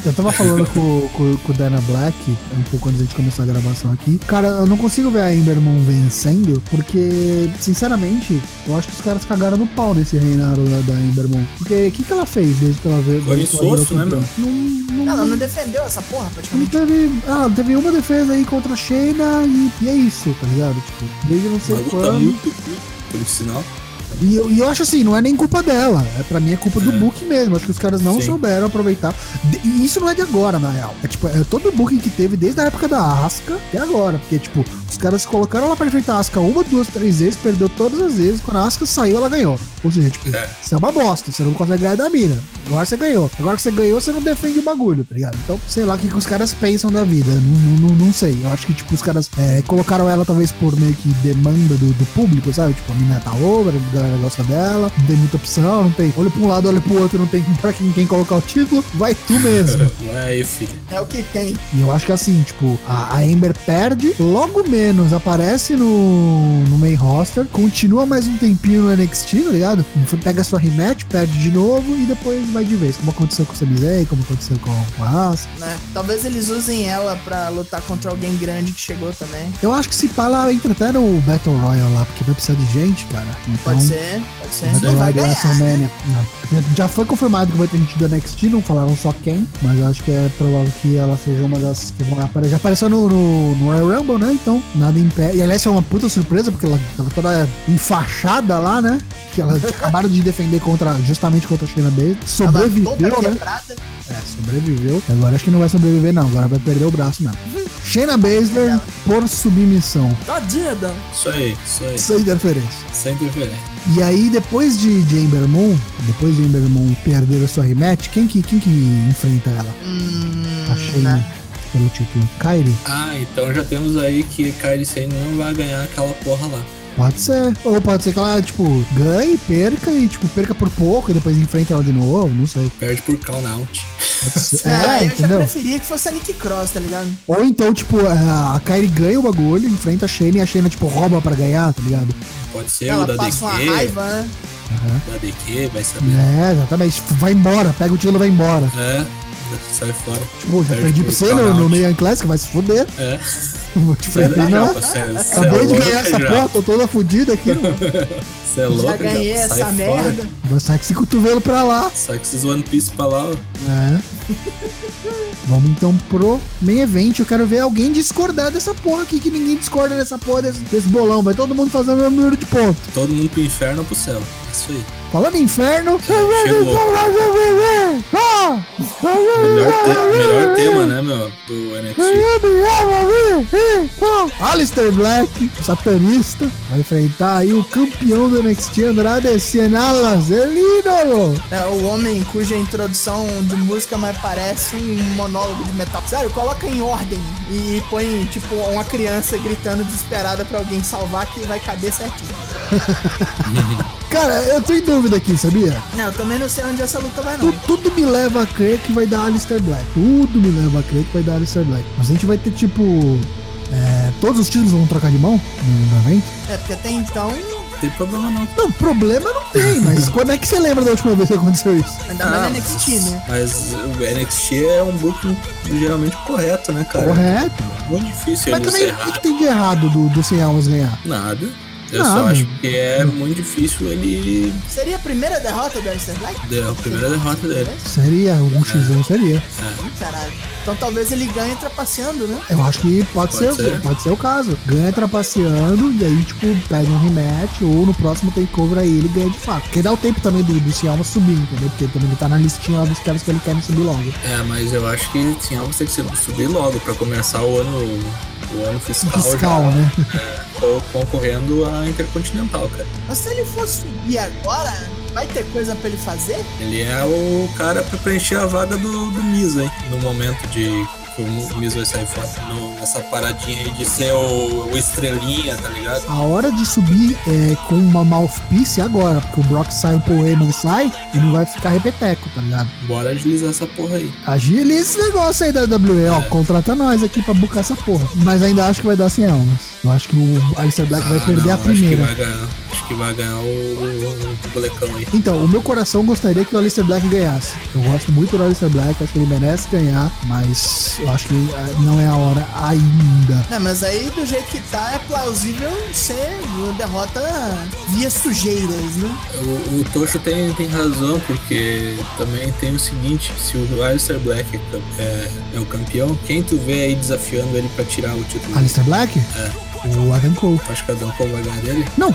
Eu tava falando com, com, com o Dana Black um pouco antes de começar a gravação aqui. Cara, eu não consigo ver a Ember Moon vencendo, porque, sinceramente, eu acho que os caras cagaram no pau nesse reinado da, da Ember Moon. Porque o que, que ela fez desde que ela veio? Foi insosso, né, campeã? Não, não, Ela não defendeu essa porra, não praticamente. teve. Ah, teve uma defesa aí contra a Shayna e, e é isso, tá ligado? Tipo, desde não sei quando. muito curta, por sinal. E eu, e eu acho assim, não é nem culpa dela. É, pra mim é culpa do É. book mesmo. Acho que os caras não Sim. souberam aproveitar. E isso não é de agora, na real. É tipo, é todo o booking que teve desde a época da Asca até agora. Porque, tipo, os caras colocaram ela pra enfrentar a Asca uma, duas, três vezes, perdeu todas as vezes. Quando a Asca saiu, ela ganhou. Ou seja, tipo, É. isso é uma bosta. Você não consegue ganhar da mina. Agora você ganhou. Agora que você ganhou, você não defende o bagulho, tá ligado? Então, sei lá o que, que os caras pensam da vida. Não, não, não, sei. Eu acho que, tipo, os caras é, colocaram ela talvez por meio que demanda do, do público, sabe? Tipo, a mina tá over, galera gosta dela, não tem muita opção, não tem. Olha pra um lado, olha pro outro, não tem pra quem, quem colocar o título, vai tu mesmo. Vai, filho. É o que tem. E eu acho que assim, tipo, a, a Ember perde, logo menos aparece no, no main roster, continua mais um tempinho no NXT, tá ligado? Pega sua rematch, perde de novo e depois vai de vez. Como aconteceu com o Sami Zayn, como aconteceu com, com a Asuka. Né? Talvez eles usem ela pra lutar contra alguém grande que chegou também. Eu acho que se pá, ela entra até no Battle Royale lá, porque vai precisar de gente, cara. Então, Pode ser, pode ser. Não vai do ganhar. WrestleMania. Não. Já foi confirmado que vai ter gente do NXT, não falaram só quem, mas eu acho que é provável que ela seja uma das que vão aparecer. Já apareceu no, no, no Royal Rumble, né? Então, nada impede. E aliás, foi uma puta surpresa, porque ela tava toda enfaixada lá, né? Que ela acabaram de defender contra, justamente contra a Shayna Baszler. Tava Sobreviveu, né? É, sobreviveu. Agora acho que não vai sobreviver, não. Agora vai perder o braço mesmo. Shayna Baszler por submissão. Tadinha, Dan. Isso aí, isso aí. Sem interferência. Sem interferência. E aí, depois de, de Ember Moon, depois de Ember Moon perder a sua rematch, quem que, quem que enfrenta ela? Hum, A Shayna né? pelo título. Kyrie? Ah, então já temos aí que Kylie Sane não vai ganhar aquela porra lá. Pode ser. Ou pode ser que ela, tipo, ganhe, perca e, tipo, perca por pouco e depois enfrenta ela de novo, não sei. Perde por count out. Pode ser. É, É, eu já preferia que fosse a Nick Cross, tá ligado? Ou então, tipo, a a Kyrie ganha o bagulho, enfrenta a Shayna e a Shayna, tipo, rouba pra ganhar, tá ligado? Pode ser Ela o da passa uma DQ. raiva, né? Aham. Da DQ, vai saber. É, exatamente. Vai embora, pega o título e vai embora. É, sai fora. Tipo, já perdi pra pro você no, no Out. Meia Classic, vai se fuder. É. Não vou te é perder, louco, não. é- é Acabei de ganhar essa já. porra, tô toda fodida aqui. mano. Você é louco, Já ganhei essa fora. merda. Vou sair com esse cotovelo pra lá. Sai com esses One Piece pra lá, ó. É. Vamos então pro main event. Eu quero ver alguém discordar dessa porra aqui, que ninguém discorda dessa porra desse, desse bolão. Vai todo mundo fazer o mesmo número de ponto. Todo mundo pro inferno ou pro céu. Isso aí. Falando em inferno. Chegou. Melhor, te- melhor tema, né, meu? Do NXT. Alistair Black, satanista, vai enfrentar aí o campeão do NXT, Andrade Cien Alas, el ídolo. É o homem cuja introdução de música mais parece um monólogo de metal. Sério, coloca em ordem e põe, tipo, uma criança gritando desesperada pra alguém salvar que vai caber certinho. Cara, eu tô em dúvida aqui, sabia? Não, eu também não sei onde essa luta vai, Tu- não. tudo me leva a crer que vai dar Alistair Black. Tudo me leva a crer que vai dar Alistair Black. Mas a gente vai ter, tipo. é, todos os títulos vão trocar de mão no, evento? É, porque até então, Não tem problema não. Não, problema não tem, mas quando é que você lembra da última vez que aconteceu isso? ainda mais Ah, no NXT, né? Mas o NXT é um booking geralmente correto, né, cara? Correto. Muito difícil Mas também, o que, que tem de errado do, do 100 almas ganhar? Nada. Eu só acho que é muito difícil ele. Seria a primeira derrota do Alistair Black? É a primeira derrota dele. Seria, um X1 seria. Ih, Caralho. Então talvez ele ganhe trapaceando, né? Eu acho que pode, Pode ser, ser. pode ser o caso. Ganha trapaceando e aí, tipo, pede um rematch ou no próximo takeover aí ele ganha de fato. Porque dá o tempo também do, do Cialma subir, entendeu? Porque também ele tá na listinha lá dos caras que ele quer subir logo. É, mas eu acho que você tem que subir logo pra começar o ano, o ano fiscal, Fiscal, já, né? Tô concorrendo a Intercontinental, cara. Mas se ele for subir agora, vai ter coisa pra ele fazer? Ele é o cara pra preencher a vaga do, do Miz, hein? No momento de que o Miz vai sair. No- nessa paradinha aí de ser o, o estrelinha, tá ligado? A hora de subir é, com uma mouthpiece é agora, porque o Brock sai, o Paul Heyman sai e não vai ficar repeteco, tá ligado? Bora agilizar essa porra aí. Agiliza esse negócio aí da WWE, ó. Contrata nós aqui pra buscar essa porra. Mas ainda acho que vai dar 100 almas. Eu acho que o Alistair Black vai Ah, perder não, a primeira. Acho que vai ganhar, acho que vai ganhar o, o, o bolecão aí. Então, o meu coração gostaria que o Alistair Black ganhasse. Eu gosto muito do Alistair Black, acho que ele merece ganhar, mas eu acho que ah, não é a hora ainda. Não, mas aí do jeito que tá, é plausível ser uma derrota via sujeiras, né? O, o Tocho tem, tem razão, porque também tem o seguinte, se o Alistair Black é, é, é o campeão, quem tu vê aí desafiando ele pra tirar o título? Alistair Black? É. O Adam Cole. Tu acha que a Dan Cole vai ganhar dele? Não,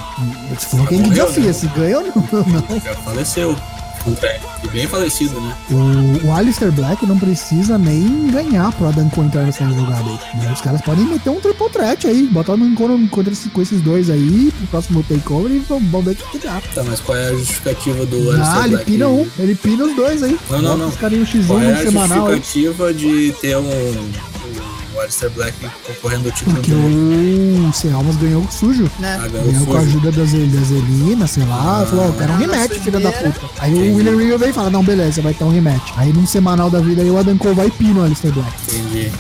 você falou quem desafia, né? se ganha ou não. não. Já faleceu. É, E bem falecido, né? O, o Alistair Black não precisa nem ganhar pro Adam Cole entrar nessa jogada aí. Né? Os caras podem meter um triple threat aí, botar no encontro contra com esses dois aí, pro próximo takeover e vamos vamos ver o que, dá. Tá, mas qual é a justificativa do Ah, Alistair ele Black? pina um, ele pina os dois aí. Não, não, não. Os carinhos X1 Qual é a semanal aí. justificativa de ter um, o Alistair Black concorrendo ao título Porque dele? o Sem Almas ganhou sujo. né? Ah, ganhou Ganhou com a ajuda da, Zel- da Zelina, sei lá. Ah, falou, ó, quero um rematch, filha da puta. Aí Entendi. o William Regal vem e fala, não, beleza, vai ter um rematch. Aí num semanal da vida aí o Adam Cole vai e pina o Alistair Black. Entendi.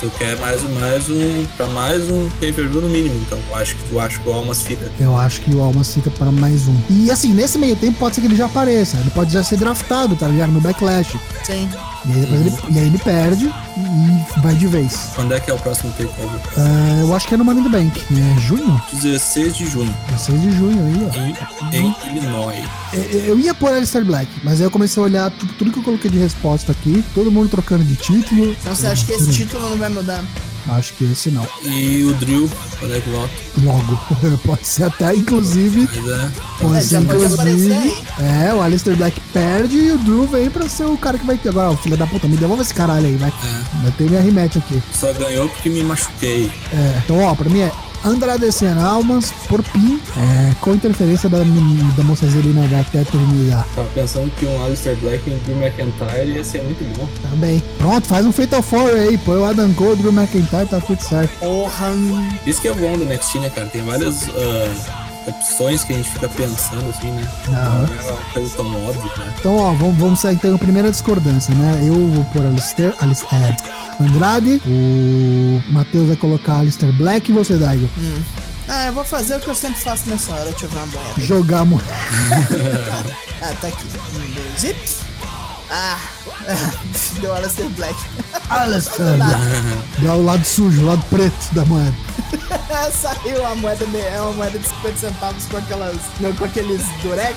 Tu quer mais, mais um. pra mais um pay-per-view no mínimo, então. Eu acho que tu acha que o Almas fica. Eu acho que o Almas fica para mais um. E assim, nesse meio tempo pode ser que ele já apareça. Ele pode já ser draftado, tá ligado? No Backlash. Sim. E aí, depois ele, e aí ele perde e vai de vez. Quando é que é o próximo takeover? Ah, eu acho que é no Money in the Bank. É junho? 16 de junho, 16 de junho aí, ó. em, em Illinois. É, Eu ia pôr Alistair Black, mas aí eu comecei a olhar tudo, tudo que eu coloquei de resposta aqui, todo mundo trocando de título. Então você acha que esse título não vai mudar? Acho que esse não. E o Drill, quando é que volta? Logo. Pode ser até, inclusive. Mas é. Pode É, ser, pode aparecer inclusive. É, o Alistair Black perde e o Drew vem pra ser o cara que vai ter. Agora, ó, filho da puta, me devolve esse caralho aí, vai. É. Vai ter minha rematch aqui. Só ganhou porque me machuquei. É, então, ó, pra mim é Andrade Cien Almas por PIN, é, com interferência da, da moça Zelina da eternidade. Tava pensando que um Alistair Black e um Drew McIntyre ia ser muito bom. Também. Pronto, faz um Fatal Four aí, põe o Adam Cole, o Drew McIntyre, tá tudo certo. Porra! Isso que é bom do NXT, né, cara? Tem várias ah, opções que a gente fica pensando assim, né? Aham. Não é uma coisa tão óbvia, né? Então, ó, vamos, vamos sair então a primeira discordância, né? Eu vou pôr Alistair, Alice- é, Andrade, o Matheus vai colocar Alistair Black e você, Daigo. Ah, eu vou fazer o que eu sempre faço nessa hora. Deixa eu ver uma moeda. Jogar mo- Ah, tá aqui. Um, dois, zip. Ah, deu Aleister Black. Alistair. Deu o lado sujo, o lado preto da moeda. Saiu a moeda, é uma moeda de 50 centavos com aquelas. com aqueles durex,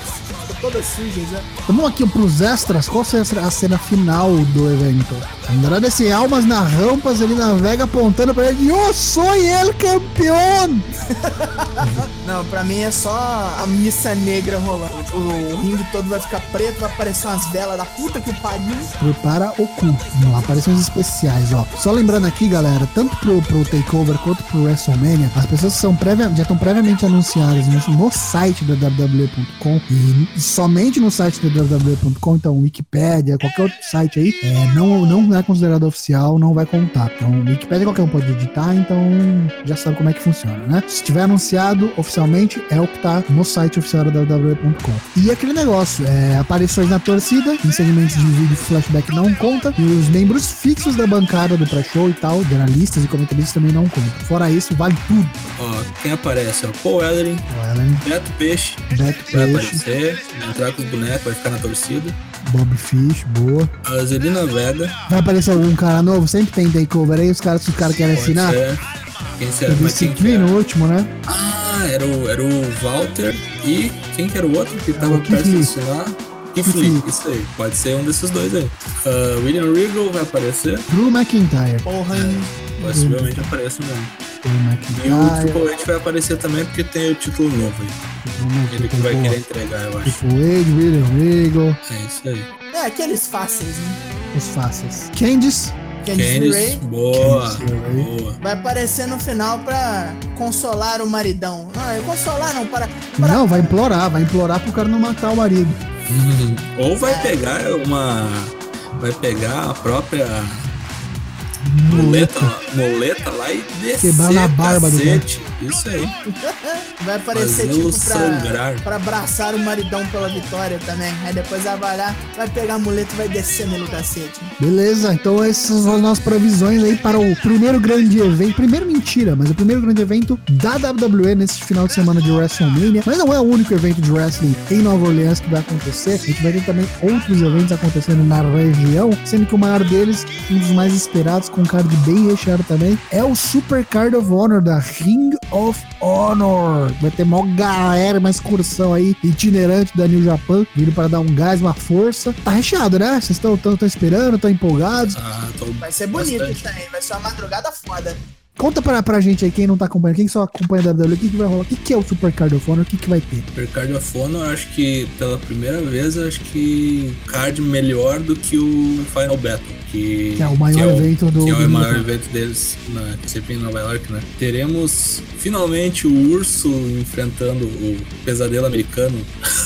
todas sujas, né? Vamos aqui pros extras. Qual será a cena final do evento? Andrade se almas na rampas, ele navega apontando pra ele. Eu sou ele campeão! Não, pra mim é só a missa negra rolando. O, o ringue todo vai ficar preto, vai aparecer umas velas da puta que pariu. Prepara o cu. Vamos lá, aparições especiais, ó. Só lembrando aqui, galera, tanto pro, pro Takeover quanto pro WrestleMania, as pessoas são prévia, já estão previamente anunciadas no, no site da WWE.com e somente no site da WWE.com, então Wikipedia, qualquer outro site aí, é, não, não é considerado oficial, não vai contar. Então, Wikipedia qualquer um pode editar, então já sabe como é que funciona, né? Se tiver anunciado oficialmente, é o que tá no site oficial da WWE.com. E aquele negócio, é, aparições na torcida, em segmentos de vídeo flashback não conta, e os membros fixos da bancada do pré-show e tal, jornalistas e comentaristas também não contam. Fora isso, vale tudo. Ó, quem aparece é o Paul Ellering, Ellen, Beto Peixe, Beto vai Peixe, aparecer, vai entrar com os bonecos, vai ficar na torcida. Bob Fish, boa. A Zelina Vega, Vai aparecer algum cara novo? Sempre tem takeover aí, os caras, os caras querem pode assinar. ser. Quem será? Que é? no último, né? Ah, era o, era o Walter e quem que era o outro que tava o perto de assinar? Lee. isso aí. Pode ser um desses dois aí. Ah, William Regal vai aparecer. Drew McIntyre. Porra, hein? Possivelmente aparece mesmo. E o. Triple H vai aparecer também porque tem o título novo aí. Ele que vai Triple querer entregar, eu acho. H, William Regal, É isso aí. É, aqueles fáceis, né? os fáceis. Candice. Candice Ray boa, boa. vai aparecer no final pra consolar o maridão. Não, é consolar não, para... para Não, vai implorar, vai implorar pro cara não matar o marido. Ou vai pegar uma. Vai pegar a própria muleta, muleta lá e descer. Quebrar na barba do cacete. Isso aí. Vai aparecer tipo pra, sangrar. pra abraçar o maridão pela vitória também. Aí depois ela vai lá, vai pegar a muleta e vai descer nele o cacete. Beleza, então essas são as nossas previsões aí para o primeiro grande evento. Primeiro mentira, mas o primeiro grande evento da WWE nesse final de semana de WrestleMania. Mas não é o único evento de wrestling em Nova Orleans que vai acontecer. A gente vai ter também outros eventos acontecendo na região, sendo que o maior deles, um dos mais esperados, com um card bem recheado também, é o Super Card of Honor da Ring of Honor. Vai ter mó galera, uma excursão aí itinerante da New Japan, vindo para dar um gás, uma força. Tá recheado, né? Vocês estão esperando, estão empolgados? Ah, tô Vai ser bonito bastante. isso aí, vai ser uma madrugada foda. Conta pra, pra gente aí, quem não tá acompanhando, quem só acompanha a WWE, o que, que vai rolar? O que, que é o Super Card of Honor? O que, que vai ter? Super Card of Honor, eu acho que pela primeira vez, acho que card melhor do que o Final Battle. Que, Que é o maior evento do- Que é o maior Japão. evento deles, na, sempre em Nova York, né? Teremos finalmente o urso enfrentando o pesadelo americano.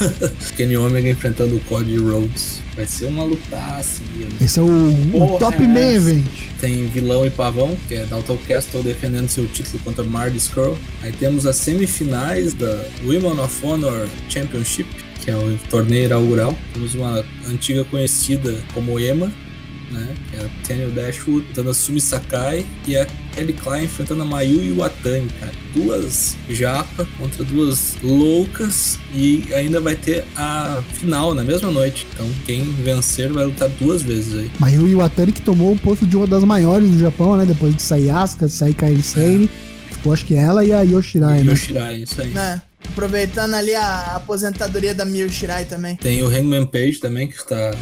Kenny Omega enfrentando o Cody Rhodes. Vai ser uma lutaça. Esse é o, o Porra, top é main event. Tem vilão e pavão, que é Dalton Castle defendendo seu título contra Marty Scurll. Aí temos as semifinais da Women of Honor Championship, que é o torneio inaugural. Temos uma antiga conhecida como Ema, né? Que é a Daniel Dashwood enfrentando a Sumi Sakai e a Kelly Klein enfrentando a Mayu Iwatani, cara. Duas japa contra duas loucas e ainda vai ter a final na mesma noite. Então quem vencer vai lutar duas vezes aí. Mayu Iwatani que tomou o posto de uma das maiores do Japão, né? Depois de sair Asuka, de sair Kairi Sane. Ficou acho que ela e a Yoshirai, né? Yoshirai, isso aí. Né? Aproveitando ali a aposentadoria da Mio Shirai também. Tem o Hangman Page também, que está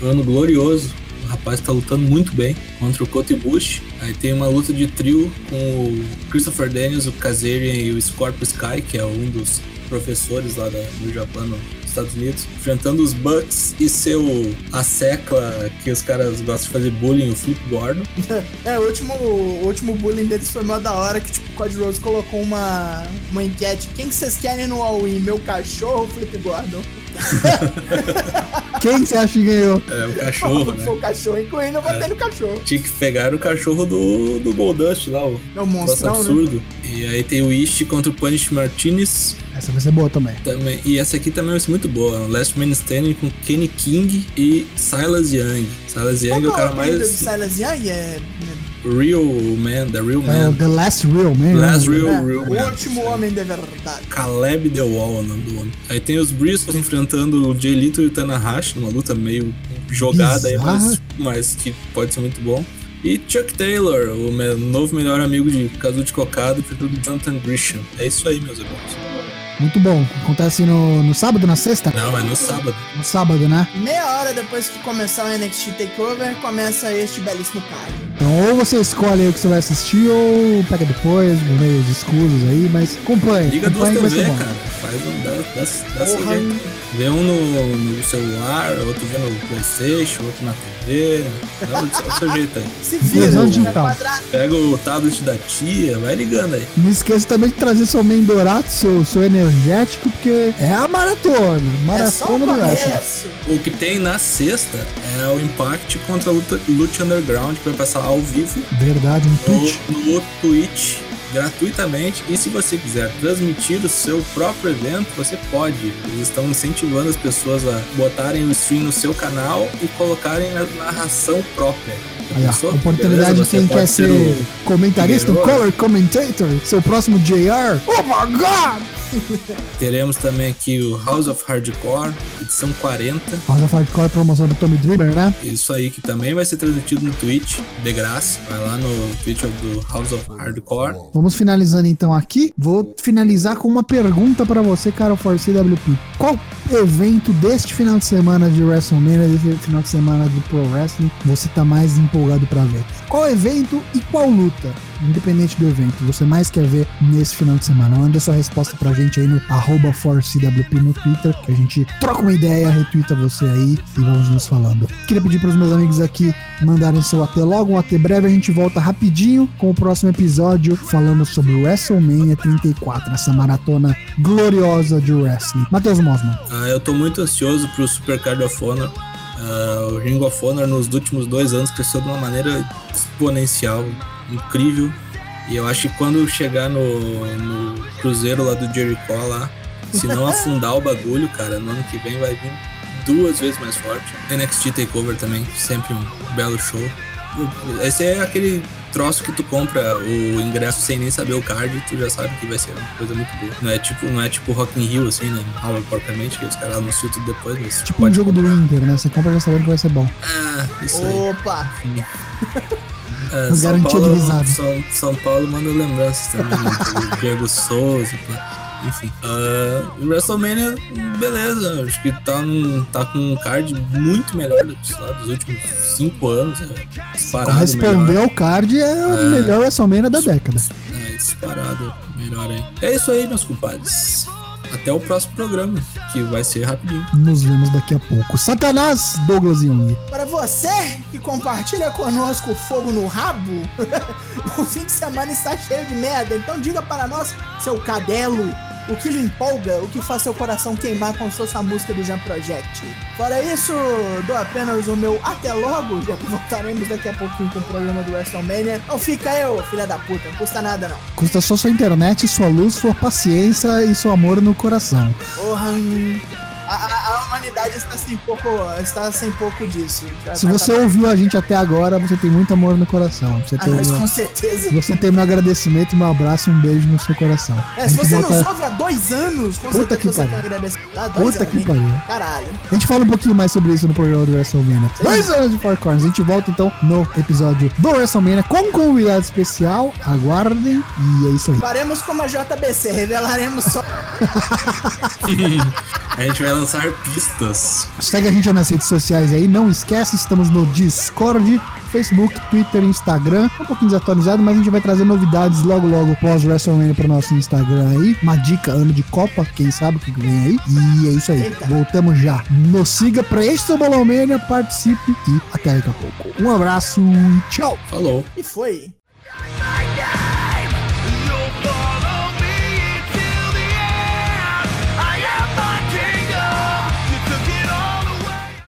no ano glorioso. O rapaz está lutando muito bem contra o Kota Ibushi. Aí tem uma luta de trio com o Christopher Daniels, o Kazarian e o Scorpio Sky, que é um dos professores lá do Japão, nos Estados Unidos, enfrentando os Bucks e seu a secla que os caras gostam de fazer bullying, o Flip Gordon. É, o último, o último bullying deles foi mó da hora, que tipo, o Cody Rose colocou uma, uma enquete. Quem que vocês querem no All-In? Meu cachorro ou Flip Gordon? Quem que você acha que ganhou? É, o cachorro, né? Foi o cachorro, incluindo eu botei no cachorro. Tinha que pegar o cachorro do, do Goldust lá, o É um Nossa, monstrão, né? absurdo. E aí tem o Ishi contra o Punish Martinez. Essa vai ser boa também. Também, e essa aqui também vai ser muito boa. Last Man Standing com Kenny King e Silas Young. Silas Young é o cara que é o mais do Silas Young? É, real man, the real É o man. The Last Real Man. Last né? Real, é, real o man. último homem de verdade. Caleb The Wall é o nome do homem. Aí tem os Briscoes enfrentando o Jay Lito e o Tanahashi numa luta meio jogada aí, mas, mas que pode ser muito bom. E Chuck Taylor, o novo melhor amigo de Casu de Cocado, feito do Jonathan Grisham. É isso aí, meus amigos. Muito bom. Acontece no, no sábado, na sexta? Não, é no sábado. No sábado, né? Meia hora depois que começar o NXT Takeover, começa este belíssimo card. Então, ou você escolhe aí o que você vai assistir, ou pega depois, no meio dos escuros aí, mas acompanhe. Liga duas TV, bom. cara. Faz um dá, dá, jeito. Vê um no, no celular, outro vê no Playstation, outro na TV. Dá o seu- jeito aí. Se vira, digital. quadrado. Pega o tablet da tia, vai ligando aí. Não esqueça também de trazer seu Mendorato, seu, seu energético, porque é a maratona. É só Maratona um do wrestling. O que tem na sexta é o Impact contra a Luta, Lucha Underground, que vai passar ao vivo Verdade, um tweet. no, no Twitch gratuitamente. E se você quiser transmitir o seu próprio evento, você pode. Eles estão incentivando as pessoas a botarem o stream no seu canal e colocarem a narração própria. Aí, pensou? oportunidade de quem quer ser o- comentarista, Figueroa. color commentator, seu próximo JR. Oh my god! Teremos também aqui o House of Hardcore, edição 40. House of Hardcore promoção do Tommy Dreamer, né? Isso aí que também vai ser transmitido no Twitch, de graça. Vai lá no Twitch do House of Hardcore. Vamos finalizando então aqui. Vou finalizar com uma pergunta pra você, cara, for CWP. Qual evento deste final de semana de WrestleMania, desse final de semana de Pro Wrestling, você tá mais empolgado pra ver? Qual evento e qual luta? Independente do evento, você mais quer ver nesse final de semana? Manda sua resposta pra gente aí no arroba 4CWP no Twitter, que a gente troca uma ideia, retweeta você aí e vamos nos falando. Queria pedir pros meus amigos aqui mandarem seu até logo, um até breve. A gente volta rapidinho com o próximo episódio falando sobre o WrestleMania 34, essa maratona gloriosa de wrestling. Matheus Mosman. Ah, eu tô muito ansioso pro Super Card of Honor. Ah, o Ring of Honor nos últimos dois anos cresceu de uma maneira exponencial, incrível. E eu acho que quando chegar no, no cruzeiro lá do Jericho lá, se não afundar o bagulho, cara, no ano que vem vai vir duas vezes mais forte. NXT Takeover também, sempre um belo show. Esse é aquele troço que tu compra o ingresso sem nem saber o card e tu já sabe que vai ser uma coisa muito boa. Não é tipo, não é tipo Rock in Rio, assim, né? Aula porcamente, que os caras anunciam tudo depois, mas Tipo um jogo do comprar. Inter, né? Você compra já sabendo que vai ser bom. Ah, isso aí. Opa! É, São, garantia de Paulo, risada. São, São Paulo manda lembranças também, né? do Diego Souza, enfim. O WrestleMania, beleza, acho que tá, num, tá com um card muito melhor dos, lá, dos últimos cinco anos. É, disparado Responder ao card é o melhor WrestleMania da década. É, disparado melhor aí. É isso aí, meus compadres. Até o próximo programa, que vai ser rapidinho. Nos vemos daqui a pouco. Satanás, Douglas Young. Para você que compartilha conosco o fogo no rabo, o fim de semana está cheio de merda. Então diga para nós, seu cadelo, o que lhe empolga, o que faz seu coração queimar como se fosse a música do Jam Project. Fora isso, dou apenas o meu até logo, já que voltaremos daqui a pouquinho com o programa do WrestleMania. Não fica eu, filha da puta, não custa nada não. Custa só sua internet, sua luz, sua paciência e seu amor no coração. Porra, humanidade está sem pouco, está sem pouco disso. Se você ouviu a gente até agora, você tem muito amor no coração. Você Ah, tem, mas com certeza. você tem meu agradecimento, meu abraço e um beijo no seu coração. É, se você volta- nos ouve há dois anos, com Puta certeza que você pariu. tem que agradecer. Dois Puta anos, que pariu. Caralho. A gente fala um pouquinho mais sobre isso no programa do WrestleMania. Dois anos de Four Corners. A gente volta então no episódio do WrestleMania com um convidado especial. Aguardem e é isso aí. Faremos como a JBC, revelaremos só. A gente vai lançar Segue a gente nas redes sociais aí. Não esquece, estamos no Discord, Facebook, Twitter, Instagram. Um pouquinho desatualizado, mas a gente vai trazer novidades logo, logo pós WrestleMania pro nosso Instagram aí. Uma dica, ano de Copa, quem sabe o que vem aí. E é isso aí. Eita. Voltamos já. Nos siga pra este Bolomania, participe e até daqui a pouco. Um abraço e tchau. Falou. E foi.